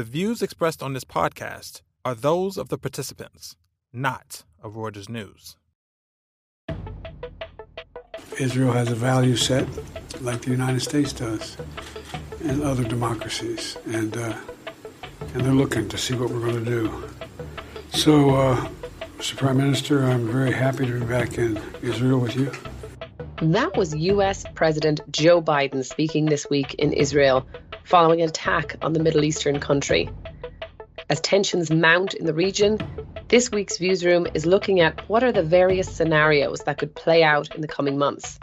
The views expressed on this podcast are those of the participants, not of Reuters News. Israel has a value set like the United States does and other democracies, and uh, and they're looking to see what we're going to do. So, uh, Mr. Prime Minister, I'm very happy to be back in Israel with you. That was US President Joe Biden speaking this week in Israel following an attack on the Middle Eastern country. As tensions mount in the region, this week's Viewsroom is looking at what are the various scenarios that could play out in the coming months,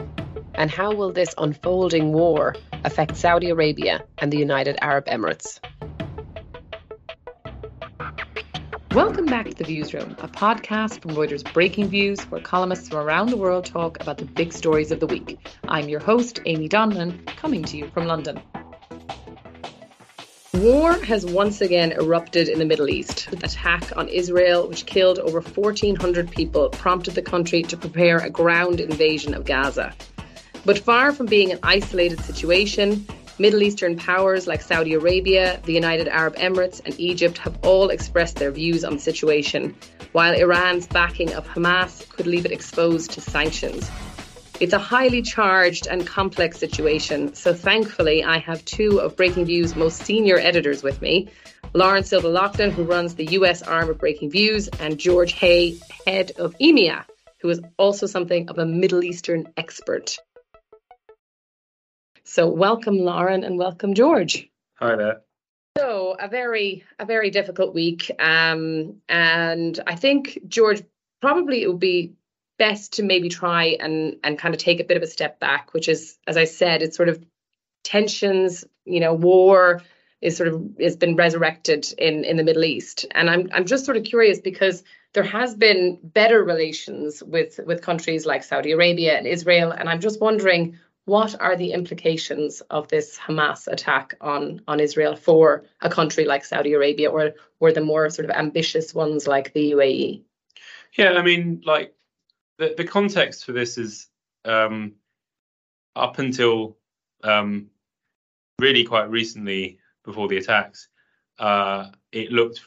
and how will this unfolding war affect Saudi Arabia and the United Arab Emirates. Welcome back to the Viewsroom, a podcast from Reuters Breakingviews, where columnists from around the world talk about the big stories of the week. I'm your host, Amy Donlan, coming to you from London. War has once again erupted in the Middle East. The attack on Israel, which killed over 1,400 people, prompted the country to prepare a ground invasion of Gaza. But far from being an isolated situation, Middle Eastern powers like Saudi Arabia, the United Arab Emirates, and Egypt have all expressed their views on the situation, while Iran's backing of Hamas could leave it exposed to sanctions. It's a highly charged and complex situation, so thankfully, I have two of Breakingviews' most senior editors with me Lauren Silva Loughlin, who runs the US arm of Breakingviews, and George Hay, head of EMEA, who is also something of a Middle Eastern expert. So, welcome, Lauren, and welcome, George. Hi there. So, a very, a very difficult week, um, and I think George probably it would be best to maybe try and and kind of take a bit of a step back, which is, as I said, it's sort of tensions, you know, war is sort of has been resurrected in in the Middle East, and I'm I'm just sort of curious because there has been better relations with with countries like Saudi Arabia and Israel, and I'm just wondering what are the implications of this Hamas attack on on Israel for a country like Saudi Arabia or or the more sort of ambitious ones like the UAE? Yeah, I mean, like the, the context for this is um, up until um, really quite recently before the attacks, uh, it looked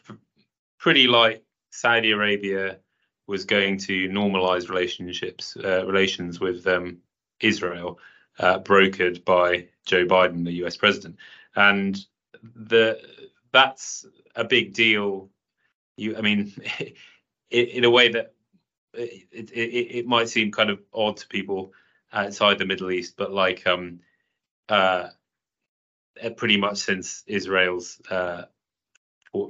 pretty like Saudi Arabia was going to normalize relationships, uh, relations with um, Israel, uh, brokered by Joe Biden, the U.S. president, and the that's a big deal. You, I mean, in a way that it, it, it might seem kind of odd to people outside the Middle East, but like um, uh, pretty much since Israel's uh,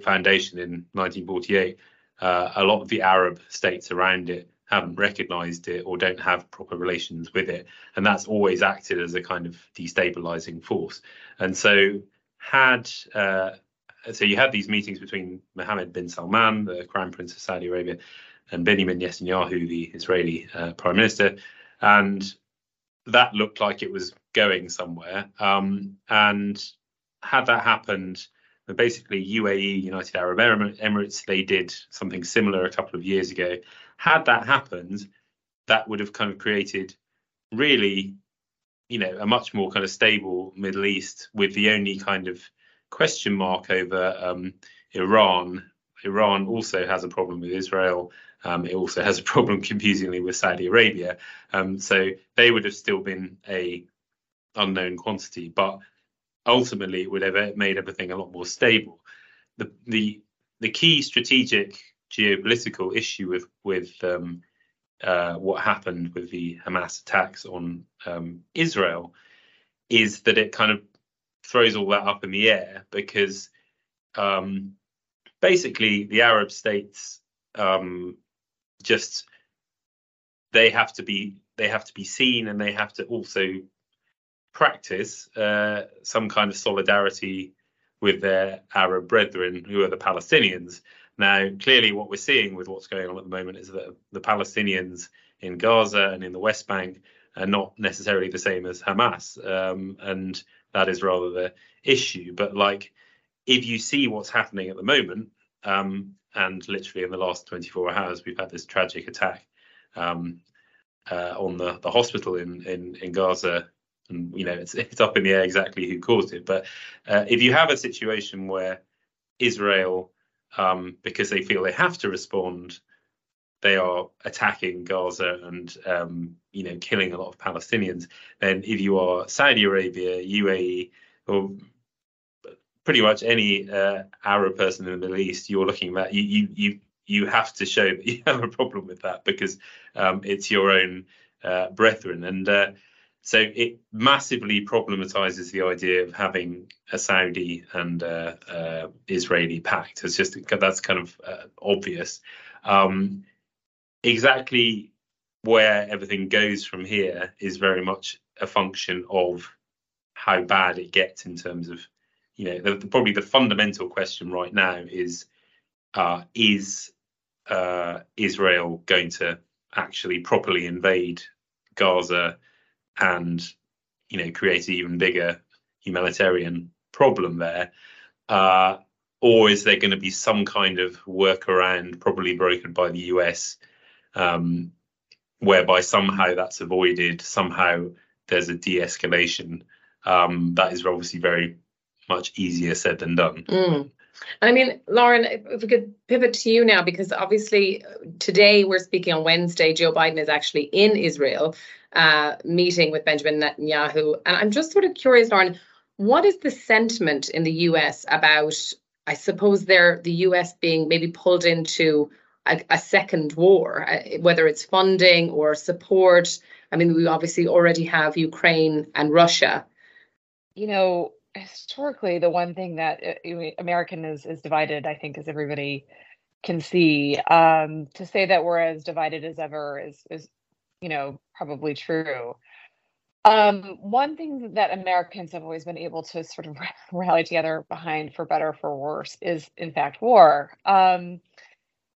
foundation in 1948, uh, a lot of the Arab states around it haven't recognized it or don't have proper relations with it. And that's always acted as a kind of destabilizing force. And so, had uh, so you had these meetings between Mohammed bin Salman, the Crown Prince of Saudi Arabia, and Benjamin Netanyahu, the Israeli uh, prime minister, and that looked like it was going somewhere. Um, and had that happened, basically UAE, United Arab Emirates, they did something similar a couple of years ago. Had that happened, that would have kind of created really, you know, a much more kind of stable Middle East with the only kind of question mark over um, Iran. Iran also has a problem with Israel. Um, it also has a problem, confusingly, with Saudi Arabia. Um, so they would have still been a unknown quantity, but ultimately it would have made everything a lot more stable. The the the key strategic geopolitical issue with with um, uh, what happened with the Hamas attacks on um, Israel is that it kind of throws all that up in the air because um, basically the Arab states um, just they have to be they have to be seen and they have to also practice uh, some kind of solidarity with their Arab brethren who are the Palestinians. Now, clearly, what we're seeing with what's going on at the moment is that the Palestinians in Gaza and in the West Bank are not necessarily the same as Hamas, um, and that is rather the issue. But like, if you see what's happening at the moment, um, and literally in the last 24 hours, we've had this tragic attack um, uh, on the, the hospital in, in, in Gaza. And, you know, it's, it's up in the air exactly who caused it. But uh, if you have a situation where Israel, um, because they feel they have to respond, they are attacking Gaza and um, you know killing a lot of Palestinians. Then if you are Saudi Arabia, UAE, or pretty much any uh, Arab person in the Middle East, you're looking at you you you you have to show that you have a problem with that because um, it's your own uh, brethren and. Uh, so it massively problematizes the idea of having a Saudi and uh, uh, Israeli pact. It's just that's kind of uh, obvious. Um, exactly where everything goes from here is very much a function of how bad it gets in terms of, you know, the, the, probably the fundamental question right now is, uh, is uh, Israel going to actually properly invade Gaza and, you know, create an even bigger humanitarian problem there? Uh, or is there going to be some kind of workaround, probably brokered by the US, um, whereby somehow that's avoided, somehow there's a de-escalation. Um, that is obviously very much easier said than done. Mm. I mean, Lauren, if we could pivot to you now, because obviously today we're speaking on Wednesday. Joe Biden is actually in Israel, uh, meeting with Benjamin Netanyahu, and I'm just sort of curious, Lauren, what is the sentiment in the U.S. about? I suppose they're the U.S. being maybe pulled into a, a second war, uh, whether it's funding or support. I mean, we obviously already have Ukraine and Russia. You know, historically, the one thing that uh, American is is divided, I think, as everybody can see. Um, to say that we're as divided as ever is is you know probably true. Um, one thing that Americans have always been able to sort of rally together behind, for better for worse, is in fact war. Um,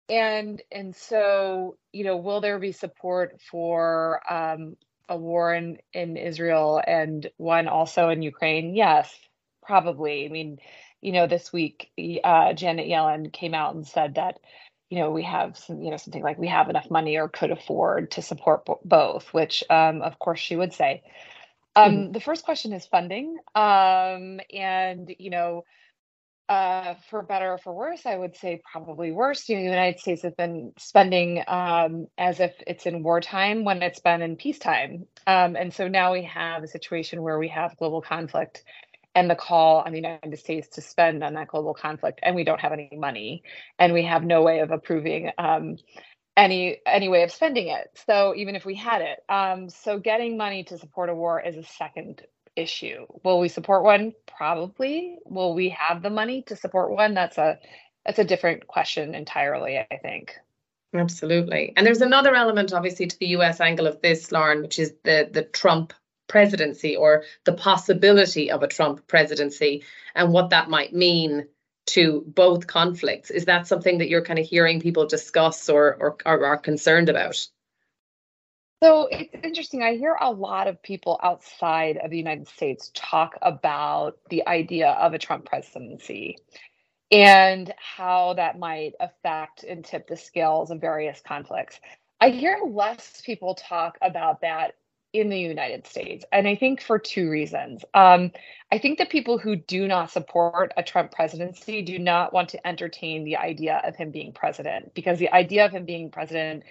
and and so you know will there be support for um, a war in in Israel and one also in Ukraine? Yes probably. I mean you know this week uh, Janet Yellen came out and said that you know we have some you know something like we have enough money or could afford to support b- both which um, of course she would say. Um, mm-hmm. the first question is funding. Um, and you know uh, for better or for worse, I would say probably worse. You know, the United States has been spending um, as if it's in wartime when it's been in peacetime. Um, and so now we have a situation where we have global conflict and the call on the United States to spend on that global conflict, and we don't have any money, and we have no way of approving um, any any way of spending it. So even if we had it, um, so getting money to support a war is a second issue. Will we support one? Probably. Will we have the money to support one? That's a that's a different question entirely, I think. Absolutely. And there's another element obviously to the US angle of this, Lauren, which is the the Trump presidency or the possibility of a Trump presidency and what that might mean to both conflicts. Is that something that you're kind of hearing people discuss or or, or are concerned about? So it's interesting. I hear a lot of people outside of the United States talk about the idea of a Trump presidency and how that might affect and tip the scales of various conflicts. I hear less people talk about that in the United States. And I think for two reasons. Um, I think that people who do not support a Trump presidency do not want to entertain the idea of him being president because the idea of him being president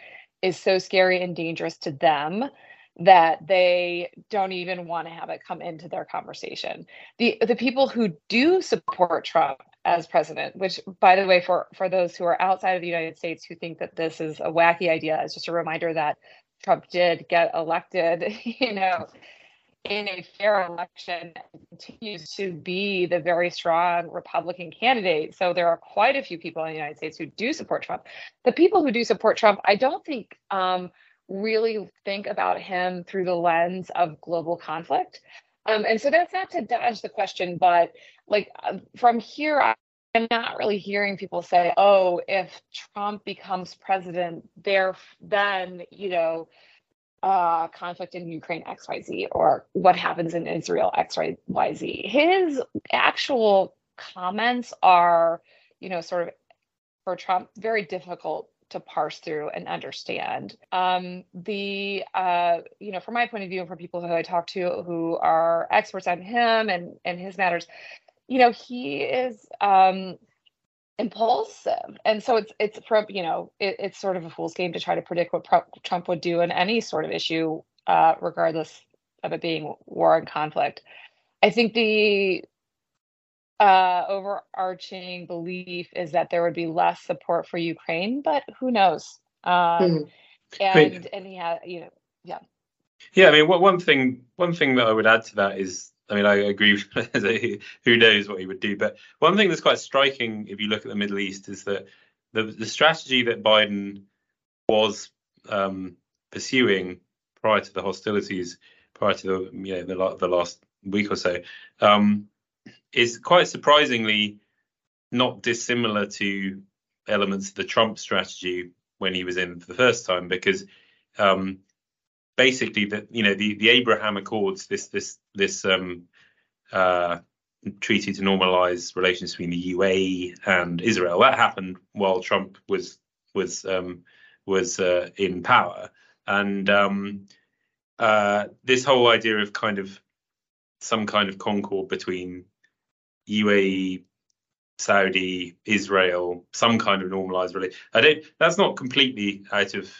is so scary and dangerous to them that they don't even want to have it come into their conversation. The the people who do support Trump as president, which by the way for for those who are outside of the United States who think that this is a wacky idea, is just a reminder that Trump did get elected, you know, in a fair election continues to be the very strong Republican candidate. So there are quite a few people in the United States who do support Trump. The people who do support Trump, I don't think um, really think about him through the lens of global conflict. Um, and so that's not to dodge the question, but like uh, from here, I'm not really hearing people say, "Oh, if Trump becomes president, there then you know." Uh, conflict in Ukraine XYZ or what happens in Israel XYZ. His actual comments are, you know, sort of for Trump, very difficult to parse through and understand. Um, the, uh, you know, from my point of view and from people who I talk to who are experts on him and, and his matters, you know, he is, um, impulsive. And so it's it's from you know it, it's sort of a fool's game to try to predict what trump would do in any sort of issue uh, regardless of it being war and conflict. I think the uh, overarching belief is that there would be less support for ukraine but who knows? Um, mm. and and he had you know yeah. Yeah i mean what one thing one thing that i would add to that is I mean, I agree. who knows what he would do? But one thing that's quite striking, if you look at the Middle East, is that the the strategy that Biden was um, pursuing prior to the hostilities, prior to the you know the, the last week or so, um, is quite surprisingly not dissimilar to elements of the Trump strategy when he was in for the first time, because um, basically the you know the the Abraham Accords, this this this um, uh, treaty to normalize relations between the UAE and Israel, that happened while Trump was was um, was uh, in power, and um, uh, this whole idea of kind of some kind of concord between UAE, Saudi, Israel, some kind of normalized relationship. I don't. That's not completely out of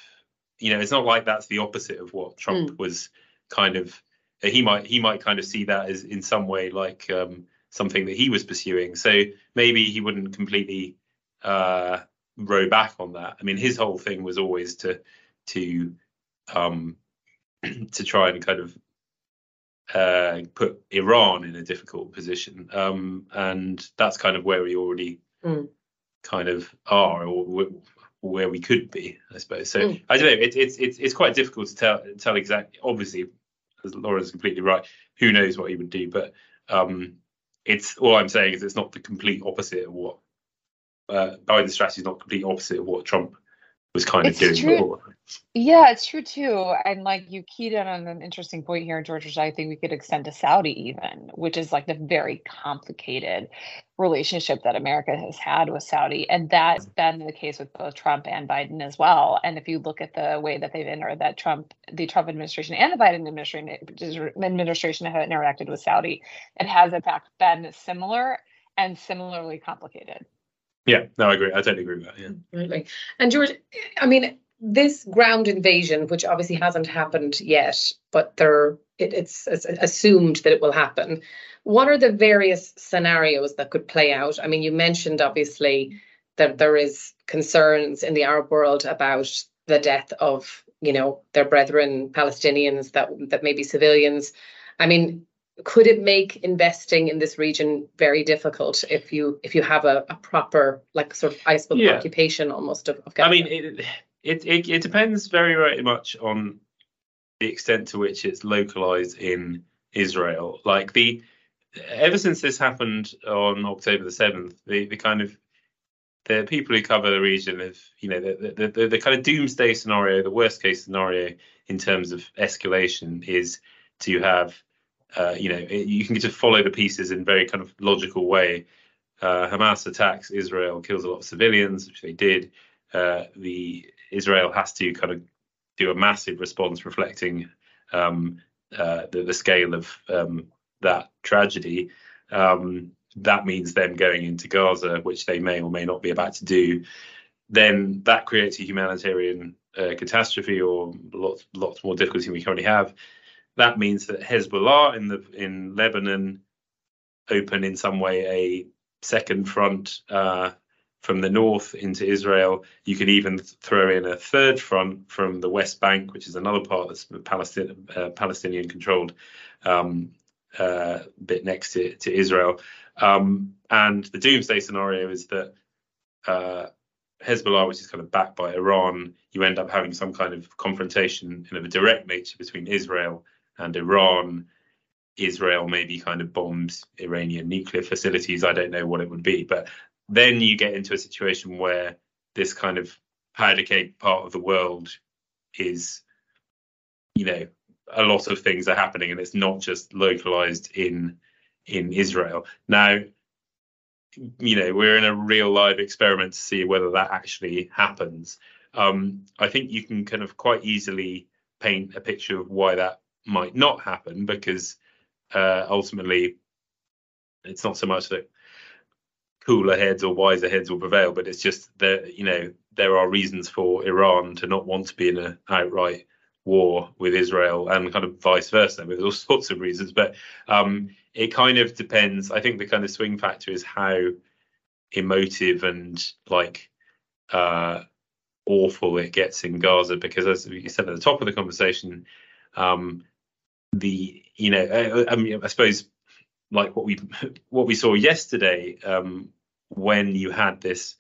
you know, it's not like that's the opposite of what Trump mm. was kind of. He might he might kind of see that as in some way like um, something that he was pursuing. So maybe he wouldn't completely uh, row back on that. I mean, his whole thing was always to to um, to try and kind of uh, put Iran in a difficult position, um, and that's kind of where we already mm. kind of are, or where we could be, I suppose. So mm. I don't know. It, it's it's it's quite difficult to tell tell exactly. Obviously, as Laura's completely right. Who knows what he would do? But um, it's all I'm saying is it's not the complete opposite of what uh, Biden's strategy is not complete opposite of what Trump was kind it's of doing true. before. Yeah, it's true too. And like you keyed in on an interesting point here, George, which I think we could extend to Saudi even, which is like the very complicated relationship that America has had with Saudi. And that's been the case with both Trump and Biden as well. And if you look at the way that they've entered that Trump, the Trump administration and the Biden administration administration have interacted with Saudi, it has in fact been similar and similarly complicated. Yeah, no, I agree. I totally agree with that. Yeah. Absolutely. And George, I mean, this ground invasion, which obviously hasn't happened yet, but there it, it's, it's assumed that it will happen. What are the various scenarios that could play out? I mean, you mentioned obviously that there is concerns in the Arab world about the death of, you know, their brethren Palestinians that that may be civilians. I mean, could it make investing in this region very difficult if you if you have a, a proper like sort of icebook yeah. occupation almost of, of Gaza? I mean, it, it, it it depends very very much on the extent to which it's localized in Israel. Like the ever since this happened on October the seventh, the the kind of the people who cover the region have, you know, the, the, the, the kind of doomsday scenario, the worst case scenario in terms of escalation is to have uh, you know, it, you can just follow the pieces in very kind of logical way. Uh, Hamas attacks Israel, kills a lot of civilians, which they did. Uh, the Israel has to kind of do a massive response reflecting um, uh, the, the, scale of um, that tragedy. Um, that means them going into Gaza, which they may or may not be about to do. Then that creates a humanitarian uh, catastrophe or lots, lots more difficulty than we currently have that means that Hezbollah in the in Lebanon open in some way a second front uh, from the north into Israel. You can even throw in a third front from the West Bank, which is another part that's Palestinian, uh, Palestinian controlled um, uh, bit next to, to Israel. Um, and the doomsday scenario is that uh, Hezbollah, which is kind of backed by Iran, you end up having some kind of confrontation in a direct nature between Israel and Iran, Israel maybe kind of bombs Iranian nuclear facilities. I don't know what it would be, but then you get into a situation where this kind of powder cake part of the world is, you know, a lot of things are happening, and it's not just localized in in Israel. Now, you know, we're in a real live experiment to see whether that actually happens. Um, I think you can kind of quite easily paint a picture of why that might not happen because uh, ultimately it's not so much that cooler heads or wiser heads will prevail, but it's just that you know there are reasons for Iran to not want to be in an outright war with Israel and kind of vice versa with all sorts of reasons. But um, it kind of depends. I think the kind of swing factor is how emotive and like uh, awful it gets in Gaza because, as you said at the top of the conversation, um, the you know I, I, mean I suppose like what we what we saw yesterday um, when you had this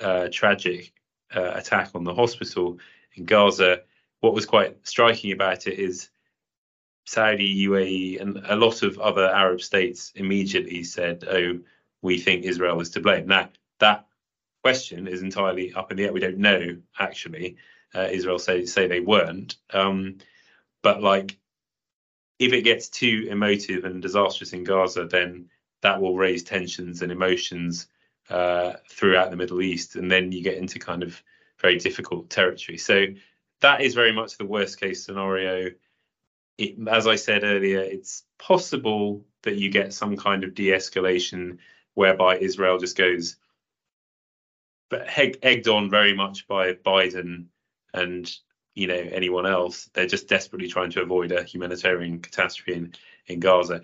uh, tragic uh, attack on the hospital in Gaza. What was quite striking about it is Saudi, UAE, and a lot of other Arab states immediately said, "Oh, we think Israel is to blame." Now that question is entirely up in the air. We don't know actually. Uh, Israel say say they weren't, um, but like if it gets too emotive and disastrous in Gaza, then that will raise tensions and emotions uh, throughout the Middle East, and then you get into kind of very difficult territory. So that is very much the worst case scenario. It, as I said earlier, it's possible that you get some kind of de-escalation whereby Israel just goes, but egged on very much by Biden and you know anyone else. They're just desperately trying to avoid a humanitarian catastrophe in in Gaza.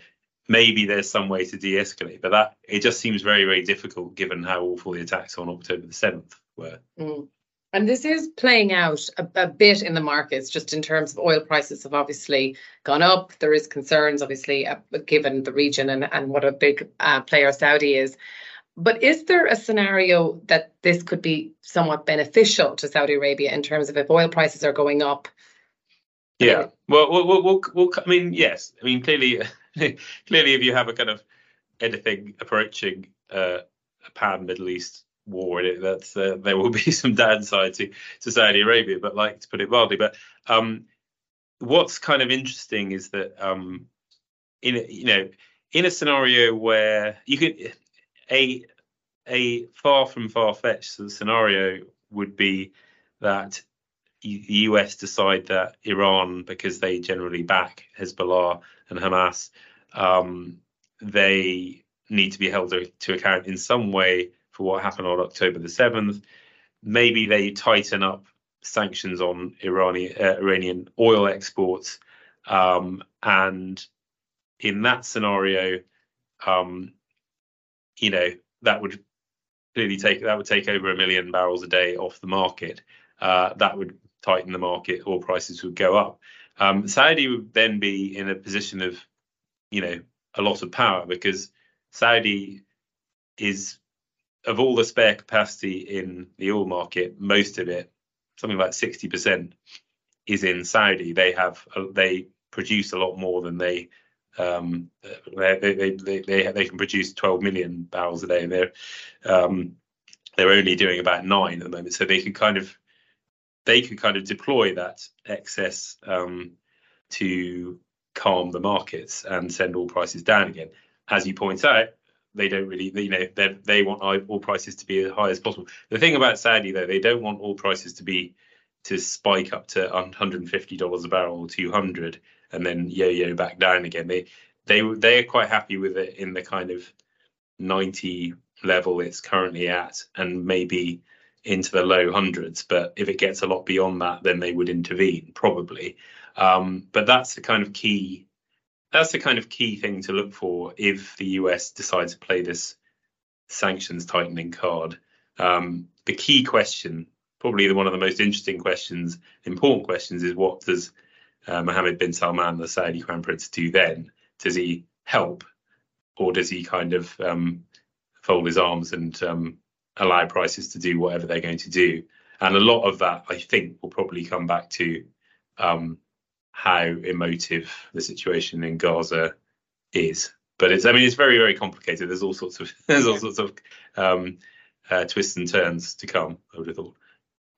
Maybe there's some way to de-escalate, but that it just seems very very difficult given how awful the attacks on October the seventh were. Mm. And this is playing out a, a, bit in the markets, just in terms of oil prices have obviously gone up. There is concerns, obviously, uh, given the region and, and what a big uh, player Saudi is. But is there a scenario that this could be somewhat beneficial to Saudi Arabia in terms of if oil prices are going up? Yeah, well, well, I mean, yes. I mean, clearly, clearly, if you have a kind of anything approaching uh, a pan Middle East war in it, that uh, there will be some downside to, to Saudi Arabia. But like to put it mildly, but um, what's kind of interesting is that um, in you know in a scenario where you could a a far from far fetched scenario would be that the US decide that Iran, because they generally back Hezbollah and Hamas, um, they need to be held to account in some way for what happened on October the 7th. Maybe they tighten up sanctions on Iranian, uh, Iranian oil exports. Um, and in that scenario, um, you know that would clearly take that would take over a million barrels a day off the market. Uh, that would tighten the market. Oil prices would go up. Um, Saudi would then be in a position of, you know, a lot of power because Saudi is of all the spare capacity in the oil market, most of it, something like sixty percent, is in Saudi. They have they produce a lot more than they um, they, they, they, they, they can produce 12 million barrels a day, and they're um, they're only doing about nine at the moment. So they could kind of they could kind of deploy that excess um, to calm the markets and send all prices down again. As you point out, they don't really, you know, they they want all prices to be as high as possible. The thing about Saudi though, they don't want all prices to be to spike up to 150 dollars a barrel or 200 and then yo-yo back down again. They they they are quite happy with it in the kind of 90 level it's currently at, and maybe into the low hundreds. But if it gets a lot beyond that, then they would intervene probably. Um, but that's the kind of key. That's the kind of key thing to look for if the US decides to play this sanctions tightening card. Um, the key question, probably the, one of the most interesting questions, important questions, is what does uh, Mohammed bin Salman, the Saudi Crown Prince, do then? Does he help, or does he kind of um, fold his arms and um, allow prices to do whatever they're going to do? And a lot of that, I think, will probably come back to um, how emotive the situation in Gaza is. But it's, I mean, it's very, very complicated. There's all sorts of, there's all sorts of um, uh, twists and turns to come. I would have thought.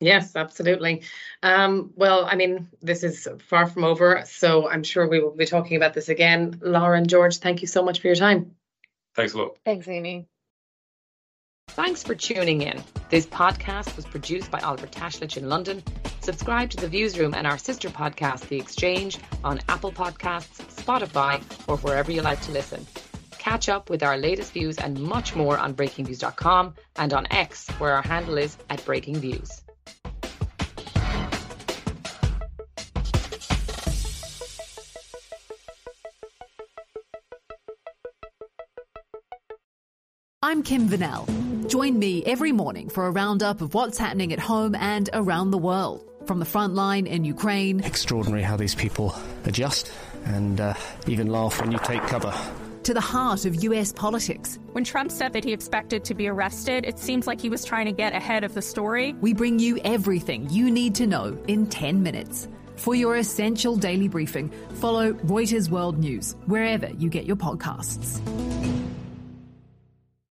Yes, absolutely. Um, well, I mean, this is far from over, so I'm sure we will be talking about this again. Laura and George, thank you so much for your time. Thanks a lot. Thanks, Amy. Thanks for tuning in. This podcast was produced by Oliver Tashlich in London. Subscribe to The Viewsroom and our sister podcast, The Exchange, on Apple Podcasts, Spotify, or wherever you like to listen. Catch up with our latest views and much more on breakingviews.com and on X, where our handle is at Breaking I'm Kim Vanell. Join me every morning for a roundup of what's happening at home and around the world. From the front line in Ukraine. Extraordinary how these people adjust and uh, even laugh when you take cover. To the heart of US politics. When Trump said that he expected to be arrested, it seems like he was trying to get ahead of the story. We bring you everything you need to know in 10 minutes. For your essential daily briefing, follow Reuters World News wherever you get your podcasts.